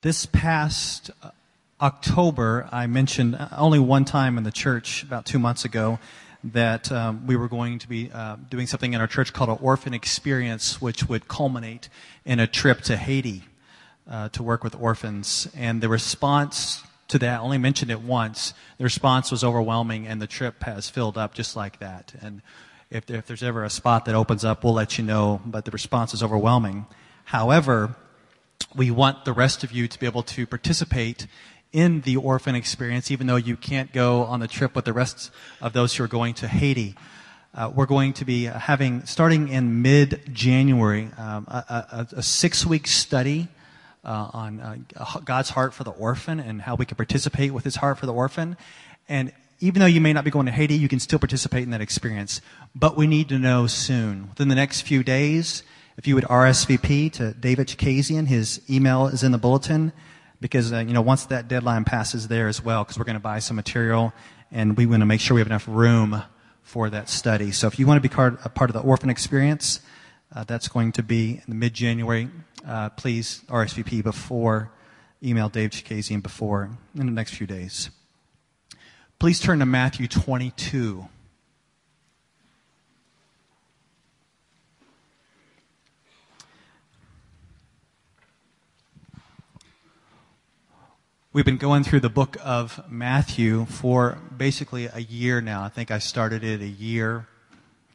This past uh, October, I mentioned uh, only one time in the church about two months ago that um, we were going to be uh, doing something in our church called an orphan experience, which would culminate in a trip to Haiti uh, to work with orphans. And the response to that, I only mentioned it once, the response was overwhelming, and the trip has filled up just like that. And if, if there's ever a spot that opens up, we'll let you know, but the response is overwhelming. However, we want the rest of you to be able to participate in the orphan experience, even though you can't go on the trip with the rest of those who are going to Haiti. Uh, we're going to be having, starting in mid January, um, a, a, a six week study uh, on uh, God's heart for the orphan and how we can participate with his heart for the orphan. And even though you may not be going to Haiti, you can still participate in that experience. But we need to know soon. Within the next few days, if you would RSVP to David Chikazian, his email is in the bulletin because, uh, you know, once that deadline passes there as well, because we're going to buy some material and we want to make sure we have enough room for that study. So if you want to be part, a part of the orphan experience, uh, that's going to be in mid-January. Uh, please RSVP before, email Dave Chikazian before in the next few days. Please turn to Matthew 22. We've been going through the book of Matthew for basically a year now. I think I started it a year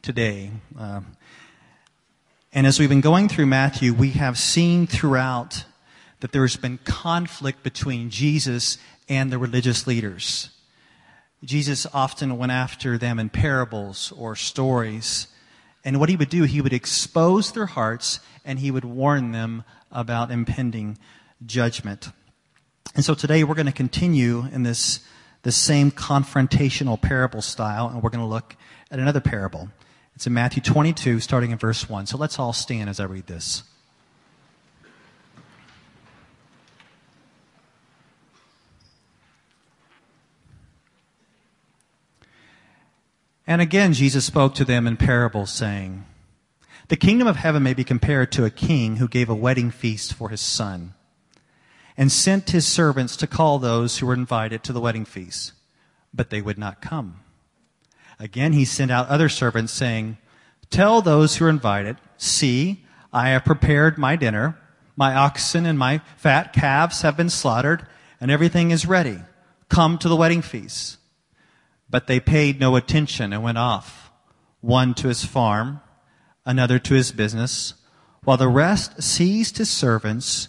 today. Um, and as we've been going through Matthew, we have seen throughout that there's been conflict between Jesus and the religious leaders. Jesus often went after them in parables or stories. And what he would do, he would expose their hearts and he would warn them about impending judgment. And so today we're going to continue in this, this same confrontational parable style, and we're going to look at another parable. It's in Matthew 22, starting in verse 1. So let's all stand as I read this. And again, Jesus spoke to them in parables, saying, The kingdom of heaven may be compared to a king who gave a wedding feast for his son and sent his servants to call those who were invited to the wedding feast, but they would not come. Again, he sent out other servants saying, Tell those who are invited, see, I have prepared my dinner. My oxen and my fat calves have been slaughtered, and everything is ready. Come to the wedding feast. But they paid no attention and went off, one to his farm, another to his business, while the rest seized his servants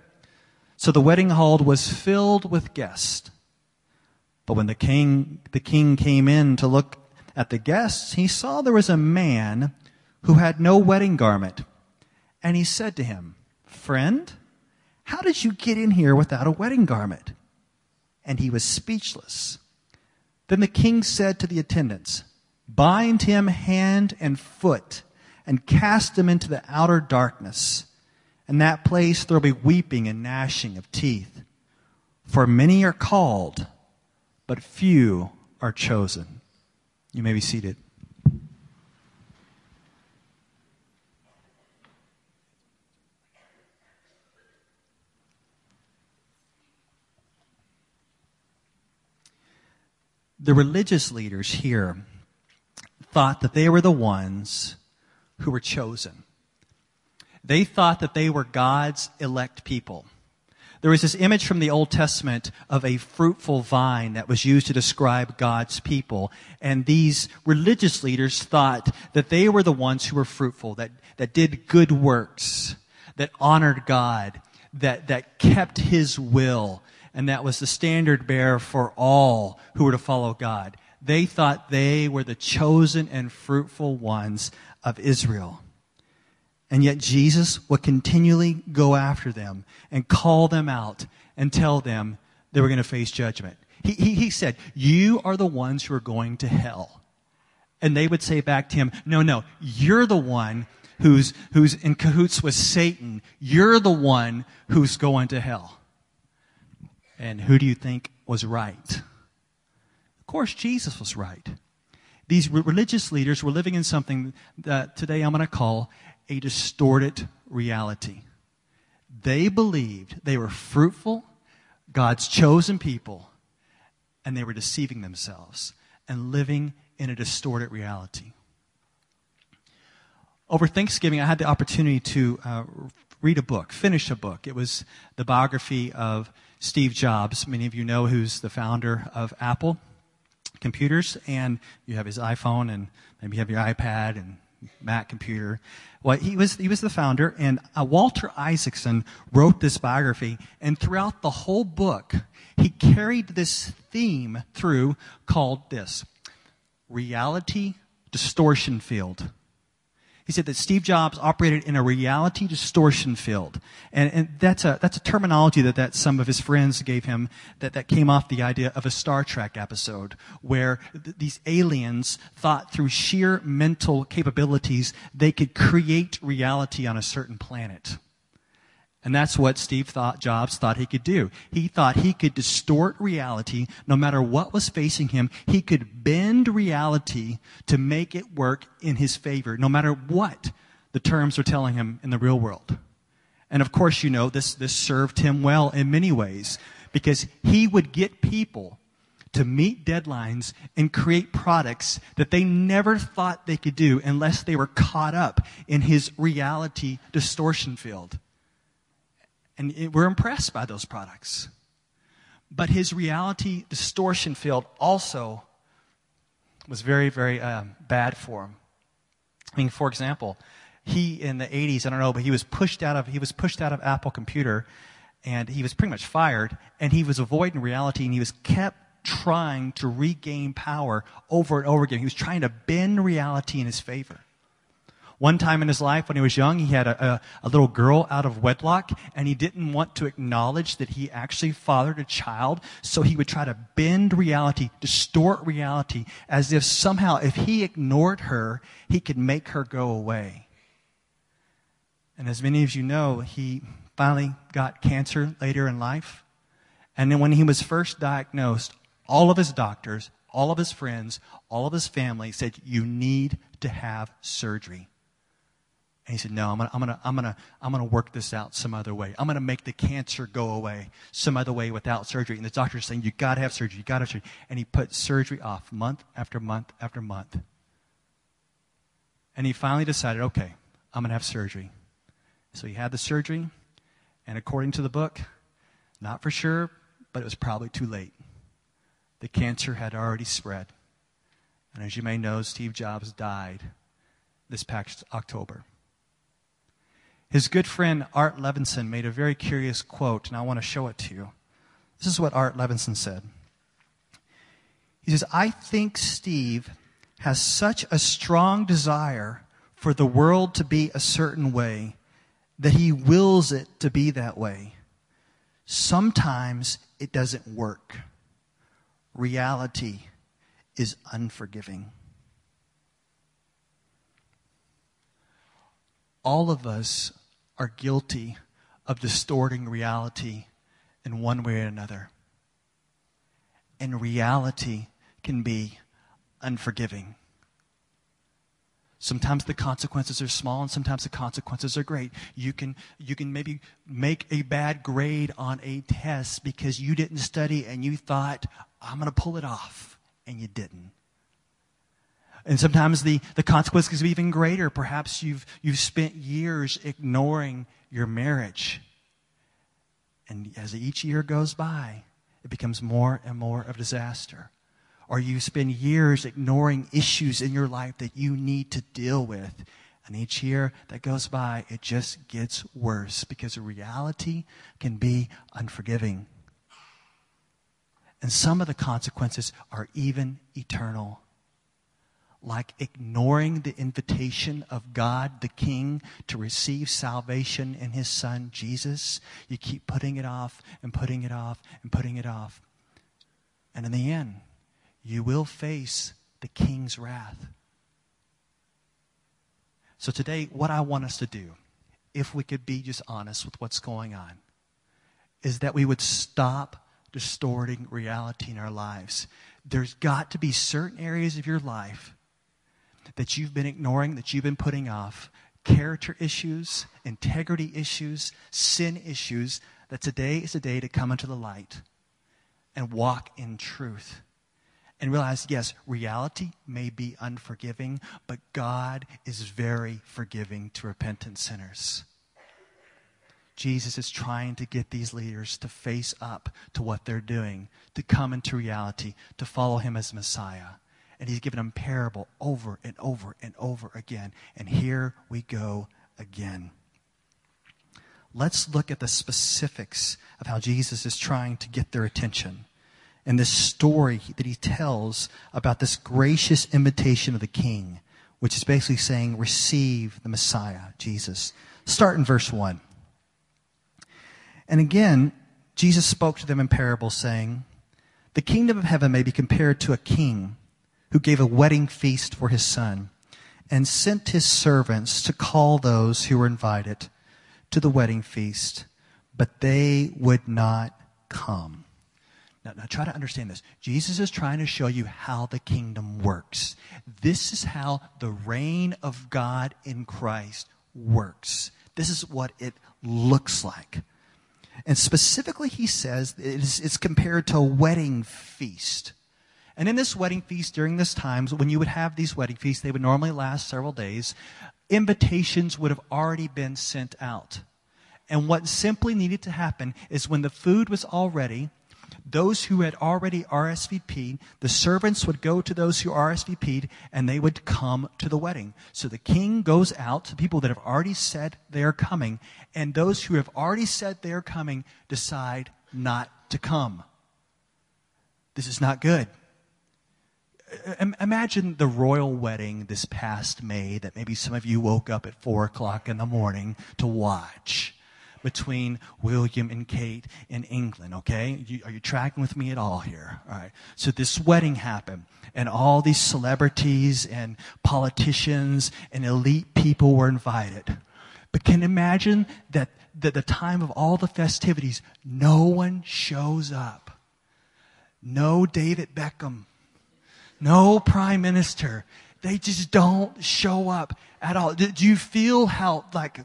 So the wedding hall was filled with guests. But when the king, the king came in to look at the guests, he saw there was a man who had no wedding garment. And he said to him, Friend, how did you get in here without a wedding garment? And he was speechless. Then the king said to the attendants, Bind him hand and foot and cast him into the outer darkness. In that place there will be weeping and gnashing of teeth. For many are called, but few are chosen. You may be seated. The religious leaders here thought that they were the ones who were chosen. They thought that they were God's elect people. There was this image from the Old Testament of a fruitful vine that was used to describe God's people. And these religious leaders thought that they were the ones who were fruitful, that, that did good works, that honored God, that, that kept His will. And that was the standard bearer for all who were to follow God. They thought they were the chosen and fruitful ones of Israel. And yet Jesus would continually go after them and call them out and tell them they were going to face judgment. He, he, he said, You are the ones who are going to hell. And they would say back to him, No, no, you're the one who's, who's in cahoots with Satan. You're the one who's going to hell. And who do you think was right? Of course, Jesus was right. These religious leaders were living in something that today I'm going to call a distorted reality. They believed they were fruitful, God's chosen people, and they were deceiving themselves and living in a distorted reality. Over Thanksgiving, I had the opportunity to uh, read a book, finish a book. It was the biography of Steve Jobs. Many of you know who's the founder of Apple computers, and you have his iPhone, and maybe you have your iPad and Mac computer. Well, he was, he was the founder, and uh, Walter Isaacson wrote this biography, and throughout the whole book, he carried this theme through called this reality distortion field. He said that Steve Jobs operated in a reality distortion field. And, and that's, a, that's a terminology that, that some of his friends gave him that, that came off the idea of a Star Trek episode where th- these aliens thought through sheer mental capabilities they could create reality on a certain planet. And that's what Steve thought, Jobs thought he could do. He thought he could distort reality no matter what was facing him. He could bend reality to make it work in his favor, no matter what the terms were telling him in the real world. And of course, you know, this, this served him well in many ways because he would get people to meet deadlines and create products that they never thought they could do unless they were caught up in his reality distortion field. And we're impressed by those products. But his reality distortion field also was very, very uh, bad for him. I mean, for example, he in the 80s, I don't know, but he was pushed out of he was pushed out of Apple Computer, and he was pretty much fired. And he was avoiding reality, and he was kept trying to regain power over and over again. He was trying to bend reality in his favor. One time in his life when he was young, he had a, a, a, little girl out of wedlock, and he didn't want to acknowledge that he actually fathered a child, so he would try to bend reality, distort reality, as if somehow if he ignored her, he could make her go away. And as many of you know, he finally got cancer later in life. And then when he was first diagnosed, all of his doctors, all of his friends, all of his family said, You need to have surgery. And he said, No, I'm going to I'm gonna, I'm gonna, I'm gonna work this out some other way. I'm going to make the cancer go away some other way without surgery. And the doctor's saying, You got to have surgery. You got to have surgery. And he put surgery off month after month after month. And he finally decided, Okay, I'm going to have surgery. So he had the surgery. And according to the book, not for sure, but it was probably too late. The cancer had already spread. And as you may know, Steve Jobs died this past October. His good friend Art Levinson made a very curious quote, and I want to show it to you. This is what Art Levinson said. He says, I think Steve has such a strong desire for the world to be a certain way that he wills it to be that way. Sometimes it doesn't work. Reality is unforgiving. All of us are guilty of distorting reality in one way or another. And reality can be unforgiving. Sometimes the consequences are small and sometimes the consequences are great. You can, you can maybe make a bad grade on a test because you didn't study and you thought, I'm going to pull it off, and you didn't. And sometimes the, the consequence is even greater. Perhaps you've, you've spent years ignoring your marriage. And as each year goes by, it becomes more and more of a disaster. Or you spend years ignoring issues in your life that you need to deal with. And each year that goes by, it just gets worse because reality can be unforgiving. And some of the consequences are even eternal like ignoring the invitation of God, the King, to receive salvation in His Son, Jesus. You keep putting it off and putting it off and putting it off. And in the end, you will face the King's wrath. So today, what I want us to do, if we could be just honest with what's going on, is that we would stop distorting reality in our lives. There's got to be certain areas of your life that you've been ignoring, that you've been putting off, character issues, integrity issues, sin issues, that today is a day to come into the light and walk in truth. And realize, yes, reality may be unforgiving, but God is very forgiving to repentant sinners. Jesus is trying to get these leaders to face up to what they're doing, to come into reality, to follow him as Messiah. And he's given them parable over and over and over again. And here we go again. Let's look at the specifics of how Jesus is trying to get their attention. And this story that he tells about this gracious invitation of the king, which is basically saying, receive the Messiah, Jesus. Start in verse 1. And again, Jesus spoke to them in parables, saying, The kingdom of heaven may be compared to a king who gave a wedding feast for his son and sent his servants to call those who were invited to the wedding feast, but they would not come. Now, now, try to understand this. Jesus is trying to show you how the kingdom works. This is how the reign of God in Christ works. This is what it looks like. And specifically, he says it's, it's compared to a wedding feast. And in this wedding feast, during this time, when you would have these wedding feasts, they would normally last several days. Invitations would have already been sent out. And what simply needed to happen is when the food was all ready, those who had already RSVP'd, the servants would go to those who RSVP'd and they would come to the wedding. So the king goes out to people that have already said they are coming, and those who have already said they are coming decide not to come. This is not good. Imagine the royal wedding this past May that maybe some of you woke up at four o'clock in the morning to watch between William and Kate in England, okay? You, are you tracking with me at all here? All right. So this wedding happened, and all these celebrities and politicians and elite people were invited. But can you imagine that at the time of all the festivities, no one shows up? No David Beckham. No prime minister. They just don't show up at all. Do, do you feel how like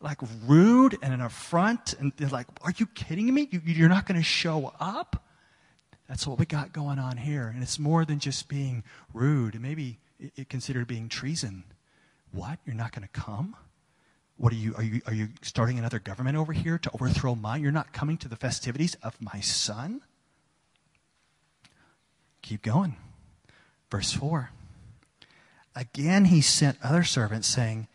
like rude and an affront and like, are you kidding me? You, you're not going to show up? That's what we got going on here, and it's more than just being rude. And maybe it, it considered being treason. What? You're not going to come? What are you? Are you? Are you starting another government over here to overthrow mine? You're not coming to the festivities of my son. Keep going. Verse four. Again, he sent other servants, saying,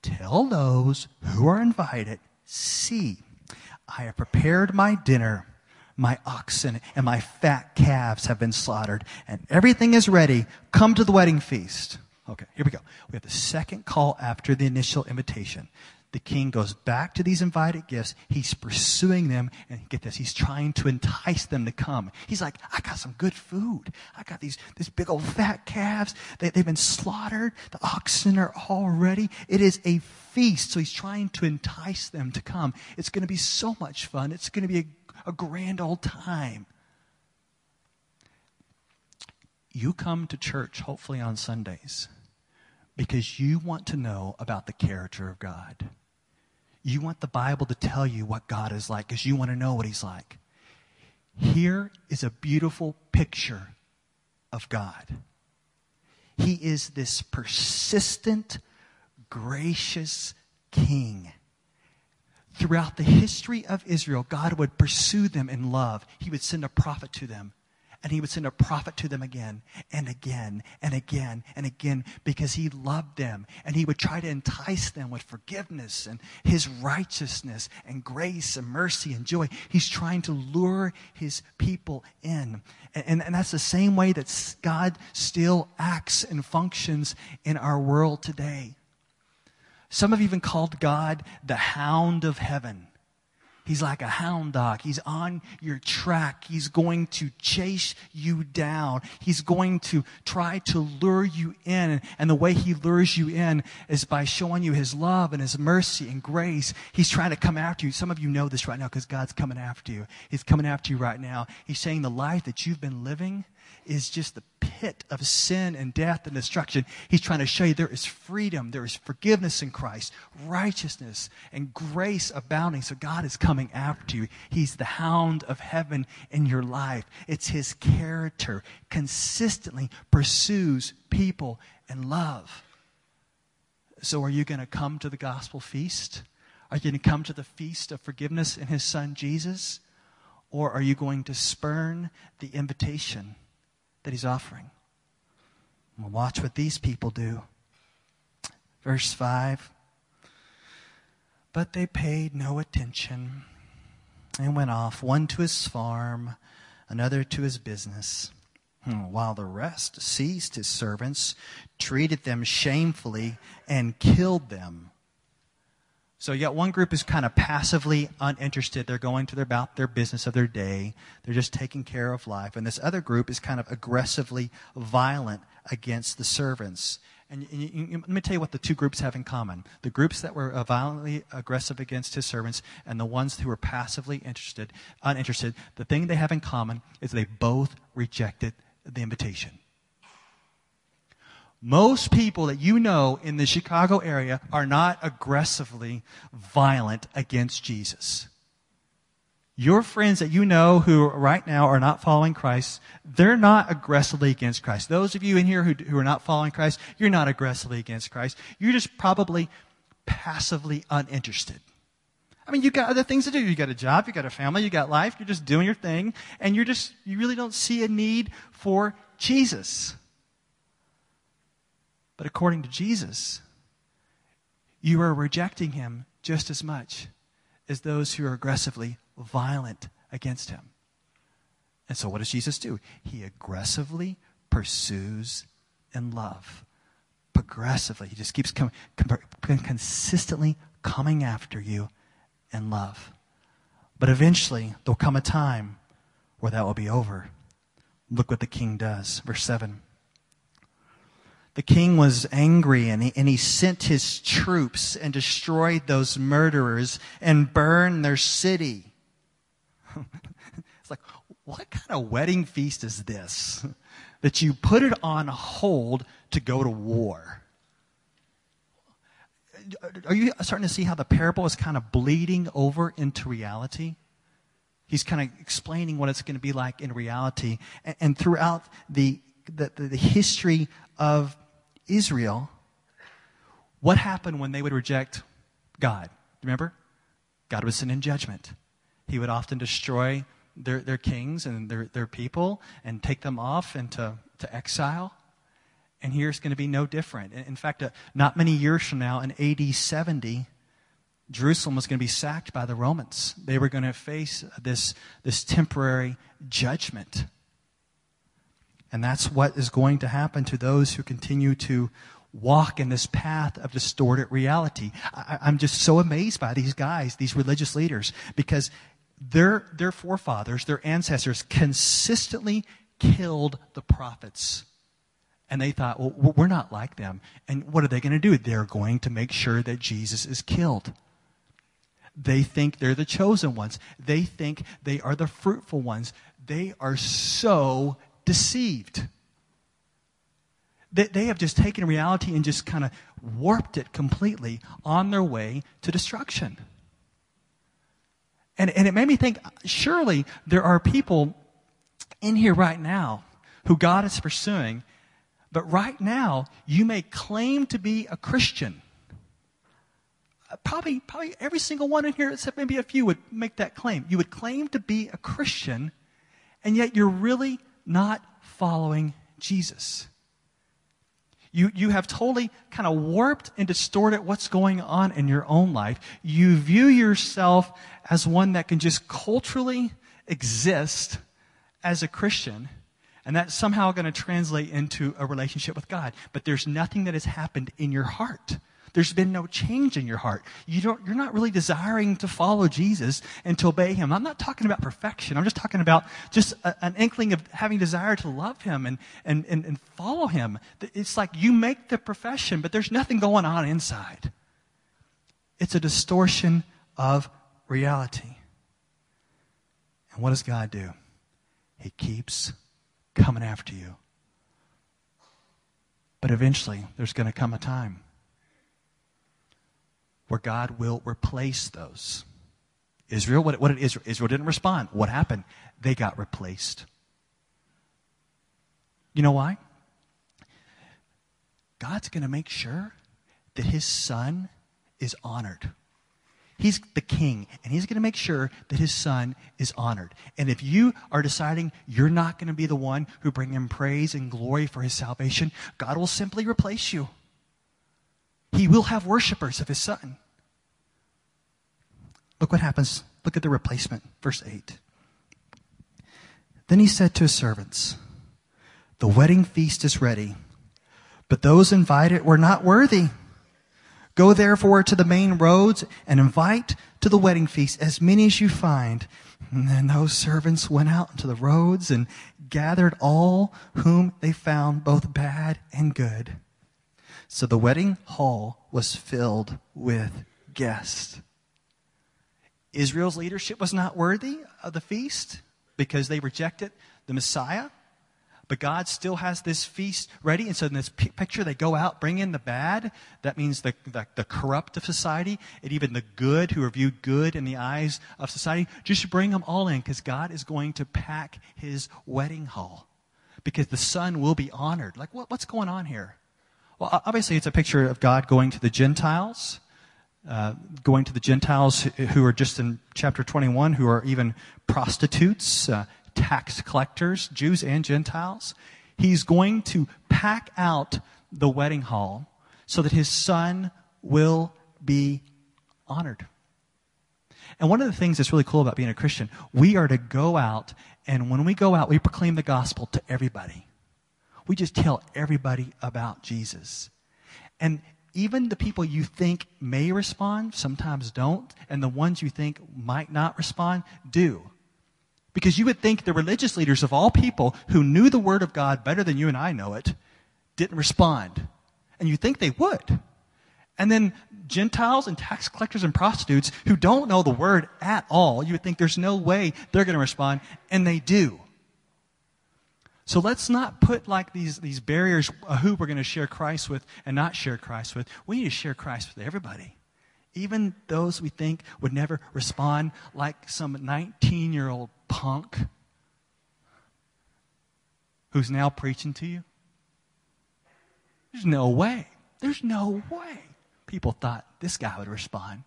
Tell those who are invited, see, I have prepared my dinner. My oxen and my fat calves have been slaughtered, and everything is ready. Come to the wedding feast. Okay, here we go. We have the second call after the initial invitation the king goes back to these invited gifts. He's pursuing them, and get this, he's trying to entice them to come. He's like, I got some good food. I got these, these big old fat calves. They, they've been slaughtered. The oxen are all ready. It is a feast. So he's trying to entice them to come. It's going to be so much fun. It's going to be a, a grand old time. You come to church, hopefully on Sundays, because you want to know about the character of God. You want the Bible to tell you what God is like because you want to know what He's like. Here is a beautiful picture of God. He is this persistent, gracious king. Throughout the history of Israel, God would pursue them in love. He would send a prophet to them. And he would send a prophet to them again and again and again and again because he loved them. And he would try to entice them with forgiveness and his righteousness and grace and mercy and joy. He's trying to lure his people in. And, and that's the same way that God still acts and functions in our world today. Some have even called God the hound of heaven. He's like a hound dog. He's on your track. He's going to chase you down. He's going to try to lure you in. And the way he lures you in is by showing you his love and his mercy and grace. He's trying to come after you. Some of you know this right now because God's coming after you. He's coming after you right now. He's saying the life that you've been living is just the pit of sin and death and destruction. He's trying to show you there is freedom, there is forgiveness in Christ, righteousness and grace abounding. So God is coming after you. He's the hound of heaven in your life. It's his character consistently pursues people and love. So are you going to come to the gospel feast? Are you going to come to the feast of forgiveness in his son Jesus? Or are you going to spurn the invitation that he's offering. Well, watch what these people do. Verse 5 But they paid no attention and went off, one to his farm, another to his business, hmm, while the rest seized his servants, treated them shamefully, and killed them. So yet one group is kind of passively uninterested. They're going to their, about their business of their day. They're just taking care of life. And this other group is kind of aggressively violent against the servants. And you, you, let me tell you what the two groups have in common. The groups that were uh, violently aggressive against his servants and the ones who were passively interested, uninterested, the thing they have in common is they both rejected the invitation. Most people that you know in the Chicago area are not aggressively violent against Jesus. Your friends that you know who right now are not following Christ, they're not aggressively against Christ. Those of you in here who, who are not following Christ, you're not aggressively against Christ. You're just probably passively uninterested. I mean, you got other things to do. You got a job, you got a family, you got life, you're just doing your thing, and you're just, you really don't see a need for Jesus. But according to Jesus, you are rejecting him just as much as those who are aggressively violent against him. And so, what does Jesus do? He aggressively pursues in love. Progressively. He just keeps com- com- consistently coming after you in love. But eventually, there'll come a time where that will be over. Look what the king does. Verse 7 the king was angry and he, and he sent his troops and destroyed those murderers and burned their city. it's like, what kind of wedding feast is this? That you put it on hold to go to war. Are you starting to see how the parable is kind of bleeding over into reality? He's kind of explaining what it's going to be like in reality. And, and throughout the, the, the, history of Israel, what happened when they would reject God? Remember? God would send in judgment. He would often destroy their, their kings and their, their people and take them off into to exile. And here it's going to be no different. In fact, uh, not many years from now, in AD 70, Jerusalem was going to be sacked by the Romans. They were going to face this, this temporary judgment. And that's what is going to happen to those who continue to walk in this path of distorted reality. I, am just so amazed by these guys, these religious leaders, because their, their forefathers, their ancestors, consistently killed the prophets. And they thought, well, we're not like them. And what are they going to do? They're going to make sure that Jesus is killed. They think they're the chosen ones. They think they are the fruitful ones. They are so deceived. They, they have just taken reality and just kind of warped it completely on their way to destruction. And, and it made me think surely there are people in here right now who God is pursuing, but right now you may claim to be a Christian. Uh, probably, probably every single one in here, except maybe a few, would make that claim. You would claim to be a Christian, and yet you're really not following Jesus. You, you have totally kind of warped and distorted what's going on in your own life. You view yourself as one that can just culturally exist as a Christian, and that's somehow going to translate into a relationship with God. But there's nothing that has happened in your heart. There's been no change in your heart. You don't, you're not really desiring to follow Jesus and to obey him. I'm not talking about perfection. I'm just talking about just a, an inkling of having desire to love him and, and, and, and follow him. It's like you make the profession, but there's nothing going on inside. It's a distortion of reality. And what does God do? He keeps coming after you. But eventually, there's going to come a time where God will replace those. Israel, what, what did Israel? Israel didn't respond. What happened? They got replaced. You know why? God's going to make sure that his son is honored. He's the king, and he's going to make sure that his son is honored. And if you are deciding you're not going to be the one who bring him praise and glory for his salvation, God will simply replace you. He will have worshipers of his son. Look what happens. Look at the replacement. Verse 8. Then he said to his servants, The wedding feast is ready, but those invited were not worthy. Go therefore to the main roads and invite to the wedding feast as many as you find. And then those servants went out into the roads and gathered all whom they found, both bad and good. So the wedding hall was filled with guests. Israel's leadership was not worthy of the feast because they rejected the Messiah. But God still has this feast ready. And so in this picture, they go out, bring in the bad. That means the, the, the, corrupt of society, and even the good who are viewed good in the eyes of society. Just bring them all in because God is going to pack his wedding hall because the son will be honored. Like, what, what's going on here? Well, obviously, it's a picture of God going to the Gentiles, uh, going to the Gentiles who are just in chapter 21, who are even prostitutes, uh, tax collectors, Jews and Gentiles. He's going to pack out the wedding hall so that his son will be honored. And one of the things that's really cool about being a Christian, we are to go out, and when we go out, we proclaim the gospel to everybody. We just tell everybody about Jesus. And even the people you think may respond sometimes don't, and the ones you think might not respond do. Because you would think the religious leaders of all people who knew the Word of God better than you and I know it didn't respond. And you think they would. And then Gentiles and tax collectors and prostitutes who don't know the Word at all, you would think there's no way they're going to respond, and they do. So let's not put like these, these barriers uh, who we're going to share Christ with and not share Christ with. We need to share Christ with everybody. Even those we think would never respond like some 19 year old punk who's now preaching to you. There's no way. There's no way people thought this guy would respond.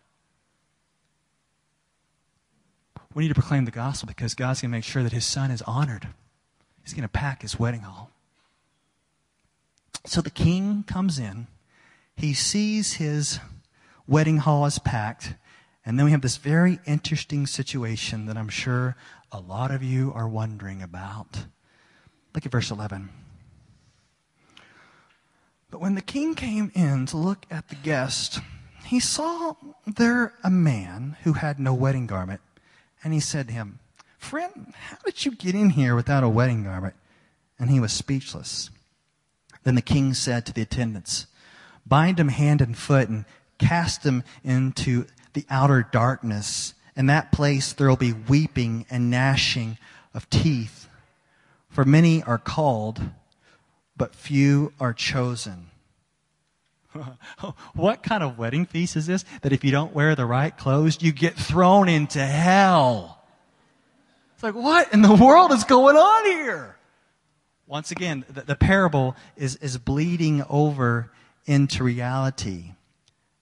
We need to proclaim the gospel because God's going to make sure that his son is honored. He's going to pack his wedding hall. So the king comes in. He sees his wedding hall is packed. And then we have this very interesting situation that I'm sure a lot of you are wondering about. Look at verse 11. But when the king came in to look at the guest, he saw there a man who had no wedding garment. And he said to him, Friend, how did you get in here without a wedding garment? And he was speechless. Then the king said to the attendants, Bind him hand and foot and cast him into the outer darkness. In that place there will be weeping and gnashing of teeth. For many are called, but few are chosen. what kind of wedding feast is this? That if you don't wear the right clothes, you get thrown into hell. It's like, what in the world is going on here? Once again, the, the parable is, is bleeding over into reality.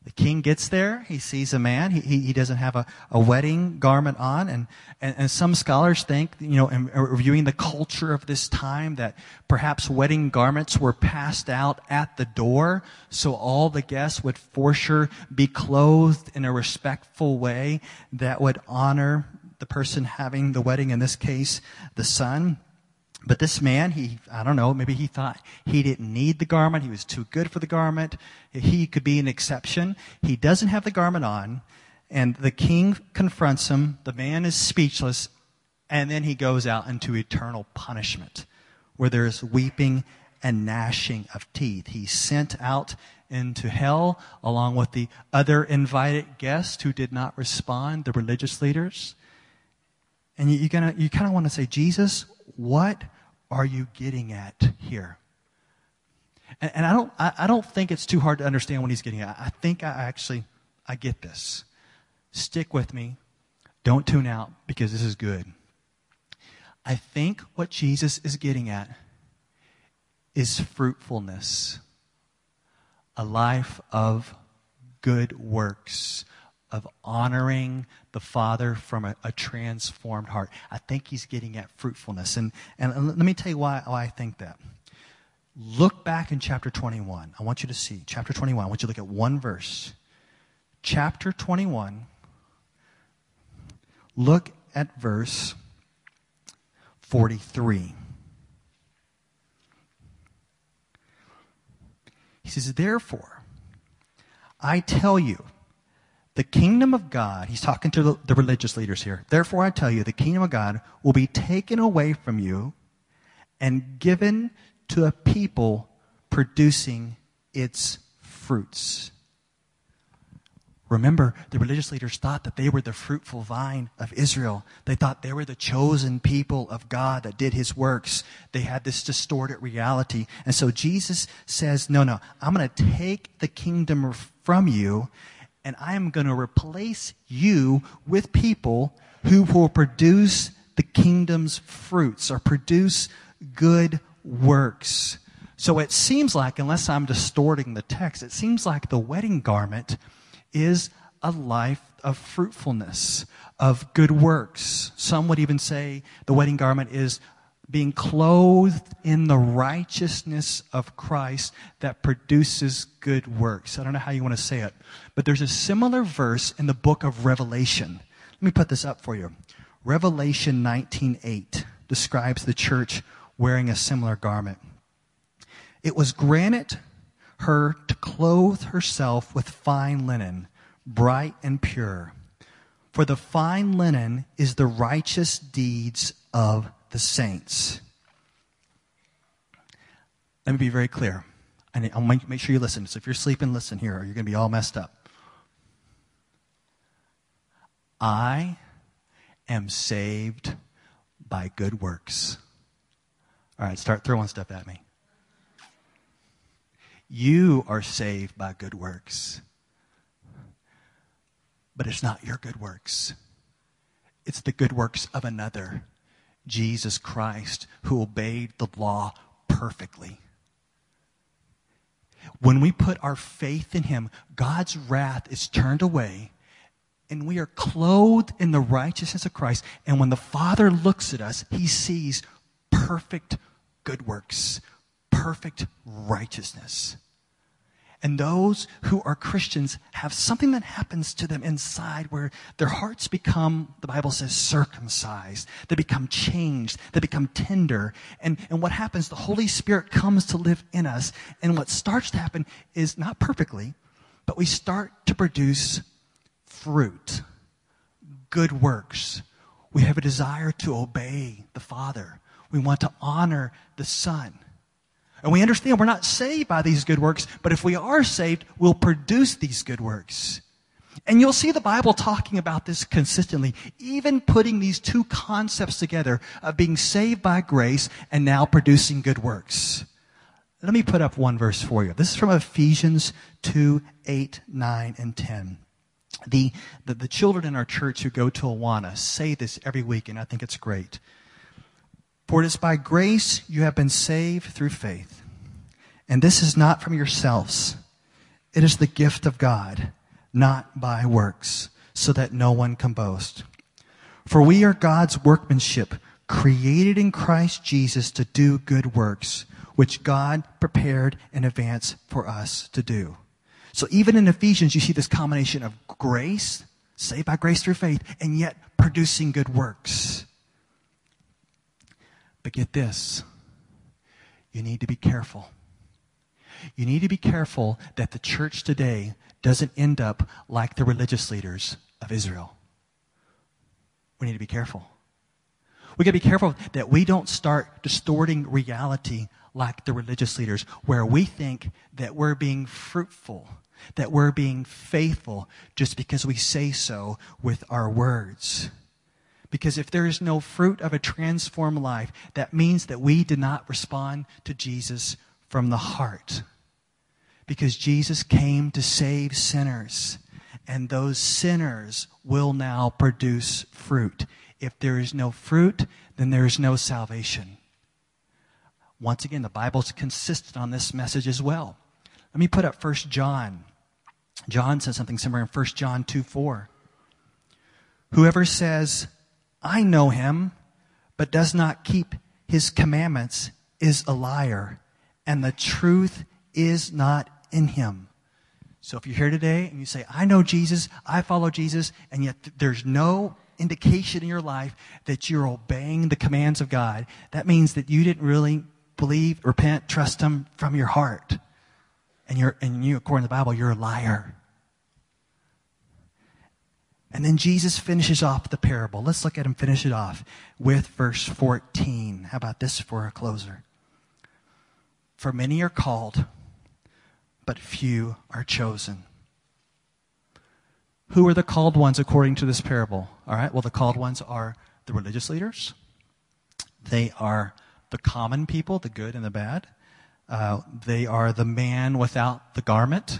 The king gets there. He sees a man. He, he, he doesn't have a, a wedding garment on. And, and, and some scholars think, you know, in reviewing the culture of this time, that perhaps wedding garments were passed out at the door so all the guests would for sure be clothed in a respectful way that would honor the person having the wedding, in this case, the son. But this man, he, I don't know, maybe he thought he didn't need the garment. He was too good for the garment. He could be an exception. He doesn't have the garment on. And the king confronts him. The man is speechless. And then he goes out into eternal punishment where there's weeping and gnashing of teeth. He's sent out into hell along with the other invited guests who did not respond, the religious leaders. And you, you, you kind of want to say, Jesus, what are you getting at here? And, and I, don't, I, I, don't think it's too hard to understand what he's getting at. I think I actually, I get this. Stick with me. Don't tune out because this is good. I think what Jesus is getting at is fruitfulness, a life of good works, of honoring the Father from a, a, transformed heart. I think he's getting at fruitfulness. And, and let me tell you why, why I think that. Look back in chapter 21. I want you to see. Chapter 21. I want you to look at one verse. Chapter 21. Look at verse 43. He says, Therefore, I tell you, the kingdom of God, he's talking to the, the, religious leaders here. Therefore, I tell you, the kingdom of God will be taken away from you and given to a people producing its fruits. Remember, the religious leaders thought that they were the fruitful vine of Israel. They thought they were the chosen people of God that did his works. They had this distorted reality. And so Jesus says, No, no, I'm going to take the kingdom from you and I am going to replace you with people who will produce the kingdom's fruits or produce good works. So it seems like, unless I'm distorting the text, it seems like the wedding garment is a life of fruitfulness, of good works. Some would even say the wedding garment is being clothed in the righteousness of Christ that produces good works. I don't know how you want to say it, but there's a similar verse in the book of Revelation. Let me put this up for you. Revelation 19:8 describes the church wearing a similar garment. It was granted her to clothe herself with fine linen, bright and pure. For the fine linen is the righteous deeds of the saints. Let me be very clear. And I'll make, make sure you listen. So if you're sleeping, listen here, or you're going to be all messed up. I am saved by good works. All right, start throwing stuff at me. You are saved by good works. But it's not your good works, it's the good works of another. Jesus Christ, who obeyed the law perfectly. When we put our faith in Him, God's wrath is turned away and we are clothed in the righteousness of Christ. And when the Father looks at us, He sees perfect good works, perfect righteousness. And those who are Christians have something that happens to them inside where their hearts become, the Bible says, circumcised. They become changed. They become tender. And, and what happens, the Holy Spirit comes to live in us. And what starts to happen is not perfectly, but we start to produce fruit, good works. We have a desire to obey the Father. We want to honor the Son. And we understand we're not saved by these good works, but if we are saved, we'll produce these good works. And you'll see the Bible talking about this consistently, even putting these two concepts together of being saved by grace and now producing good works. Let me put up one verse for you. This is from Ephesians 2, 8, 9, and 10. The, the, the children in our church who go to Awana say this every week, and I think it's great. For it is by grace you have been saved through faith. And this is not from yourselves. It is the gift of God, not by works, so that no one can boast. For we are God's workmanship, created in Christ Jesus to do good works, which God prepared in advance for us to do. So even in Ephesians, you see this combination of grace, saved by grace through faith, and yet producing good works. But get this you need to be careful. You need to be careful that the church today doesn't end up like the religious leaders of Israel. We need to be careful. We got to be careful that we don't start distorting reality like the religious leaders, where we think that we're being fruitful, that we're being faithful just because we say so with our words. Because if there is no fruit of a transformed life, that means that we did not respond to Jesus from the heart. Because Jesus came to save sinners, and those sinners will now produce fruit. If there is no fruit, then there is no salvation. Once again, the Bible's consistent on this message as well. Let me put up 1 John. John says something similar in 1 John 2 4. Whoever says, I know him, but does not keep his commandments is a liar, and the truth is not in him. So if you're here today and you say, I know Jesus, I follow Jesus, and yet there's no indication in your life that you're obeying the commands of God, that means that you didn't really believe, repent, trust Him from your heart. And you're, and you, according to the Bible, you're a liar. And then Jesus finishes off the parable. Let's look at him finish it off with verse 14. How about this for a closer? For many are called, but few are chosen. Who are the called ones according to this parable? All right, well, the called ones are the religious leaders, they are the common people, the good and the bad. Uh, they are the man without the garment.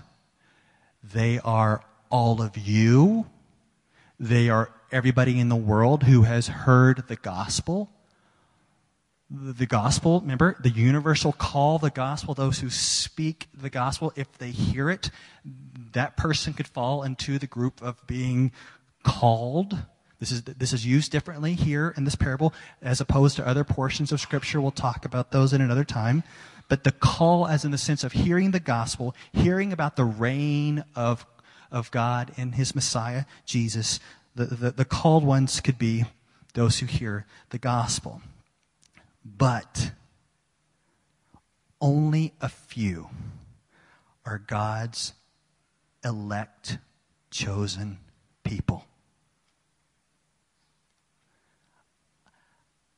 They are all of you they are everybody in the world who has heard the gospel. The gospel, remember, the universal call, the gospel, those who speak the gospel, if they hear it, that person could fall into the group of being called. This is, this is used differently here in this parable as opposed to other portions of Scripture. We'll talk about those in another time. But the call, as in the sense of hearing the gospel, hearing about the reign of of God in his Messiah, Jesus. The, the, the called ones could be those who hear the gospel. But only a few are God's elect, chosen people.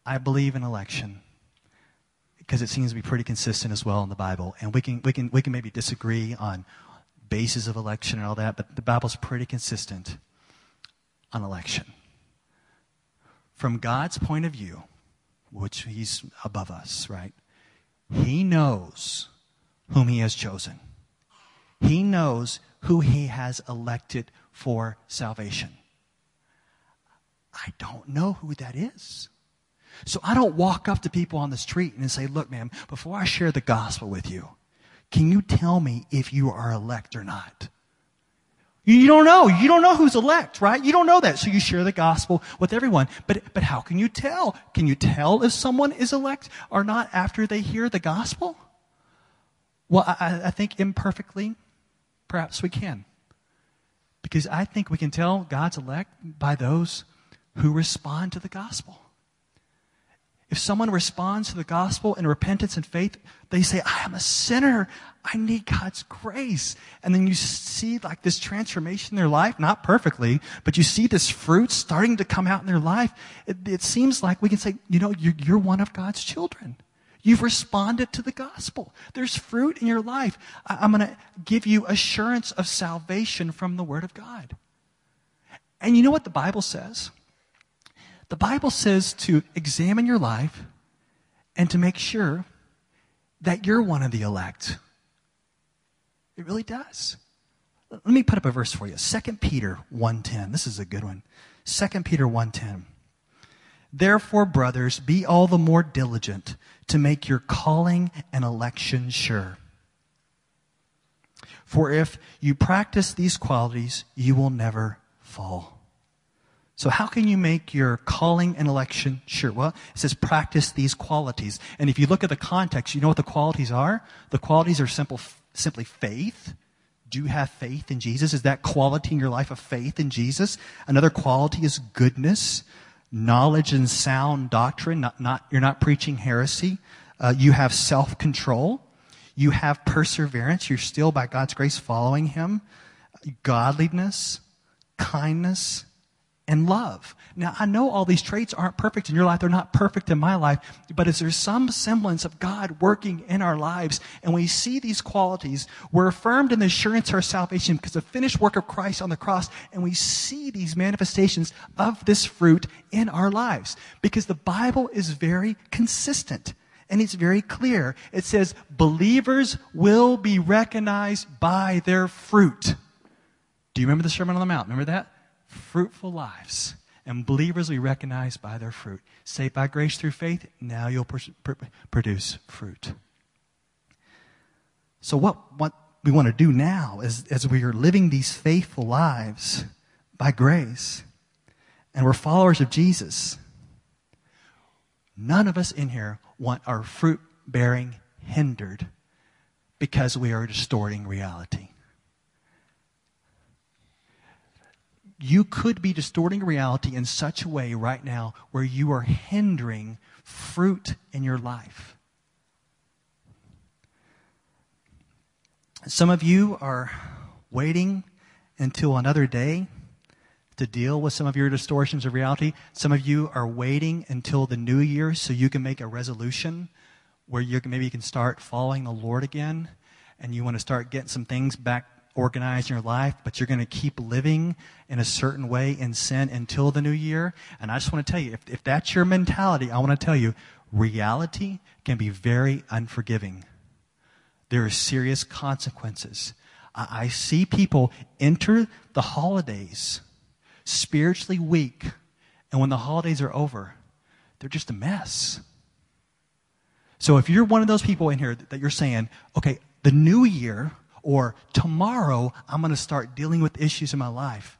I believe in election because it seems to be pretty consistent as well in the Bible. And we can, we can, we can maybe disagree on basis of election and all that, but the Bible's pretty consistent on election. From God's point of view, which He's above us, right? He knows whom He has chosen. He knows who He has elected for salvation. I don't know who that is. So I don't walk up to people on the street and say, look, man, before I share the gospel with you, can you tell me if you are elect or not? You don't know. You don't know who's elect, right? You don't know that. So you share the gospel with everyone. But, but how can you tell? Can you tell if someone is elect or not after they hear the gospel? Well, I, I think imperfectly, perhaps we can. Because I think we can tell God's elect by those who respond to the gospel. If someone responds to the gospel in repentance and faith, they say, I am a sinner. I need God's grace. And then you see like this transformation in their life, not perfectly, but you see this fruit starting to come out in their life. It, it seems like we can say, you know, you're, you're one of God's children. You've responded to the gospel. There's fruit in your life. I, I'm going to give you assurance of salvation from the Word of God. And you know what the Bible says? The Bible says to examine your life and to make sure that you're one of the elect. It really does. Let me put up a verse for you. 2 Peter 1:10. This is a good one. 2 Peter 1:10. Therefore, brothers, be all the more diligent to make your calling and election sure. For if you practice these qualities, you will never fall. So how can you make your calling and election sure? Well, it says practice these qualities. And if you look at the context, you know what the qualities are? The qualities are simple, simply faith. Do you have faith in Jesus? Is that quality in your life of faith in Jesus? Another quality is goodness, knowledge and sound doctrine. Not, not, you're not preaching heresy. Uh, you have self-control. You have perseverance. You're still, by God's grace, following Him. Godliness, kindness, and love. Now, I know all these traits aren't perfect in your life. They're not perfect in my life. But is there some semblance of God working in our lives and we see these qualities, we're affirmed in the assurance of our salvation because the finished work of Christ on the cross, and we see these manifestations of this fruit in our lives. Because the Bible is very consistent and it's very clear. It says, believers will be recognized by their fruit. Do you remember the Sermon on the Mount? Remember that? Fruitful lives. And believers we recognize by their fruit. Saved by grace through faith, now you'll pr- pr- produce fruit. So, what, what we want to do now is, as we are living these faithful lives by grace, and we're followers of Jesus, none of us in here want our fruit bearing hindered because we are distorting reality. You could be distorting reality in such a way right now where you are hindering fruit in your life. Some of you are waiting until another day to deal with some of your distortions of reality. Some of you are waiting until the new year so you can make a resolution where you can, maybe you can start following the Lord again and you want to start getting some things back organized in your life, but you're going to keep living in a certain way in sin until the new year. And I just want to tell you, if, if that's your mentality, I want to tell you, reality can be very unforgiving. There are serious consequences. I, I see people enter the holidays spiritually weak, and when the holidays are over, they're just a mess. So if you're one of those people in here that you're saying, okay, the new year, or tomorrow I'm going to start dealing with issues in my life.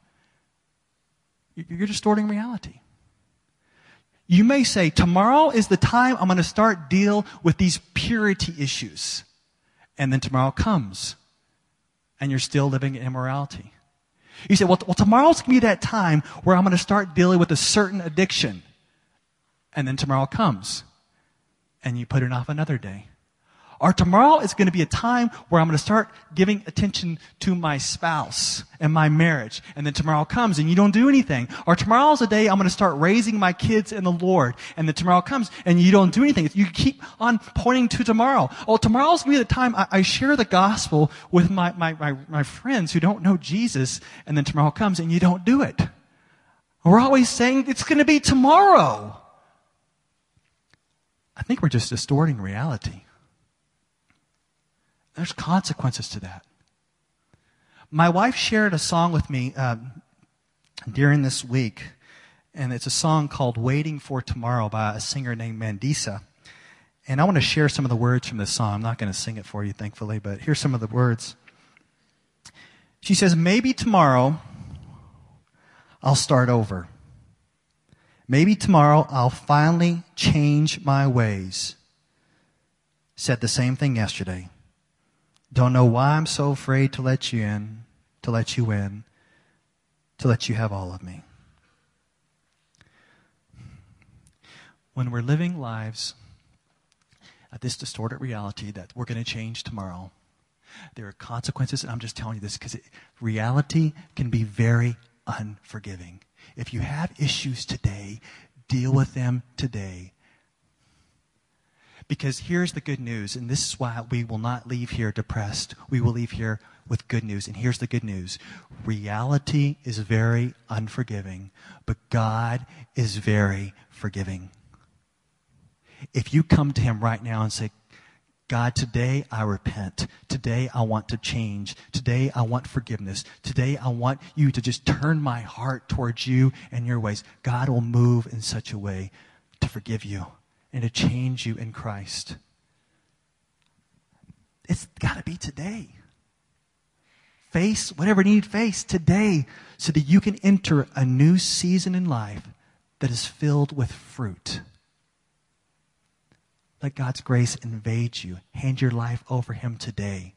You're distorting reality. You may say, tomorrow is the time I'm going to start deal with these purity issues. And then tomorrow comes and you're still living in immorality. You say, well, well tomorrow's going to be that time where I'm going to start dealing with a certain addiction. And then tomorrow comes and you put it off another day. Or tomorrow is going to be a time where I'm going to start giving attention to my spouse and my marriage. And then tomorrow comes and you don't do anything. Or tomorrow's a day I'm going to start raising my kids in the Lord. And then tomorrow comes and you don't do anything. You keep on pointing to tomorrow. Oh, tomorrow's going to be the time I, I share the gospel with my, my, my, my friends who don't know Jesus. And then tomorrow comes and you don't do it. We're always saying it's going to be tomorrow. I think we're just distorting reality. There's consequences to that. My wife shared a song with me um, during this week, and it's a song called Waiting for Tomorrow by a singer named Mandisa. And I want to share some of the words from this song. I'm not going to sing it for you, thankfully, but here's some of the words. She says, Maybe tomorrow I'll start over. Maybe tomorrow I'll finally change my ways. Said the same thing yesterday. Don't know why I'm so afraid to let you in, to let you in, to let you have all of me. When we're living lives at this distorted reality that we're going to change tomorrow, there are consequences, and I'm just telling you this because reality can be very unforgiving. If you have issues today, deal with them today because here's the good news, and this is why we will not leave here depressed. We will leave here with good news. And here's the good news reality is very unforgiving, but God is very forgiving. If you come to Him right now and say, God, today I repent. Today I want to change. Today I want forgiveness. Today I want you to just turn my heart towards you and your ways. God will move in such a way to forgive you and to change you in Christ. It's got to be today. face whatever you need face today so that you can enter a new season in life that is filled with fruit. Let God's grace invade you. Hand your life over Him today.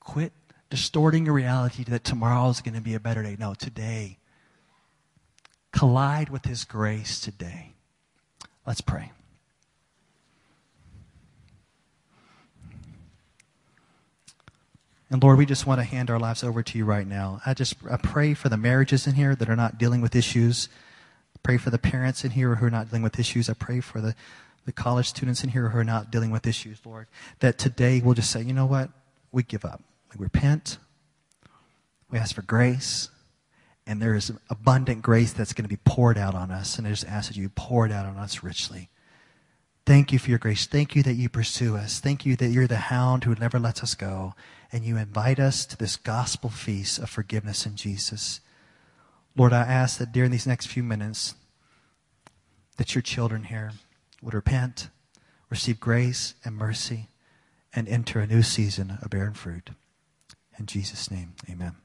Quit distorting your reality that tomorrow is going to be a better day. No, today. Collide with His grace today. Let's pray. And Lord, we just want to hand our lives over to you right now. I just I pray for the marriages in here that are not dealing with issues. I pray for the parents in here who are not dealing with issues. I pray for the, the college students in here who are not dealing with issues, Lord. That today we'll just say, you know what? We give up. We repent. We ask for grace. And there is abundant grace that's going to be poured out on us. And I just ask that you pour it out on us richly. Thank you for your grace. Thank you that you pursue us. Thank you that you're the hound who never lets us go. And you invite us to this gospel feast of forgiveness in Jesus. Lord, I ask that during these next few minutes, that your children here would repent, receive grace and mercy, and enter a new season of bearing fruit. In Jesus' name, amen.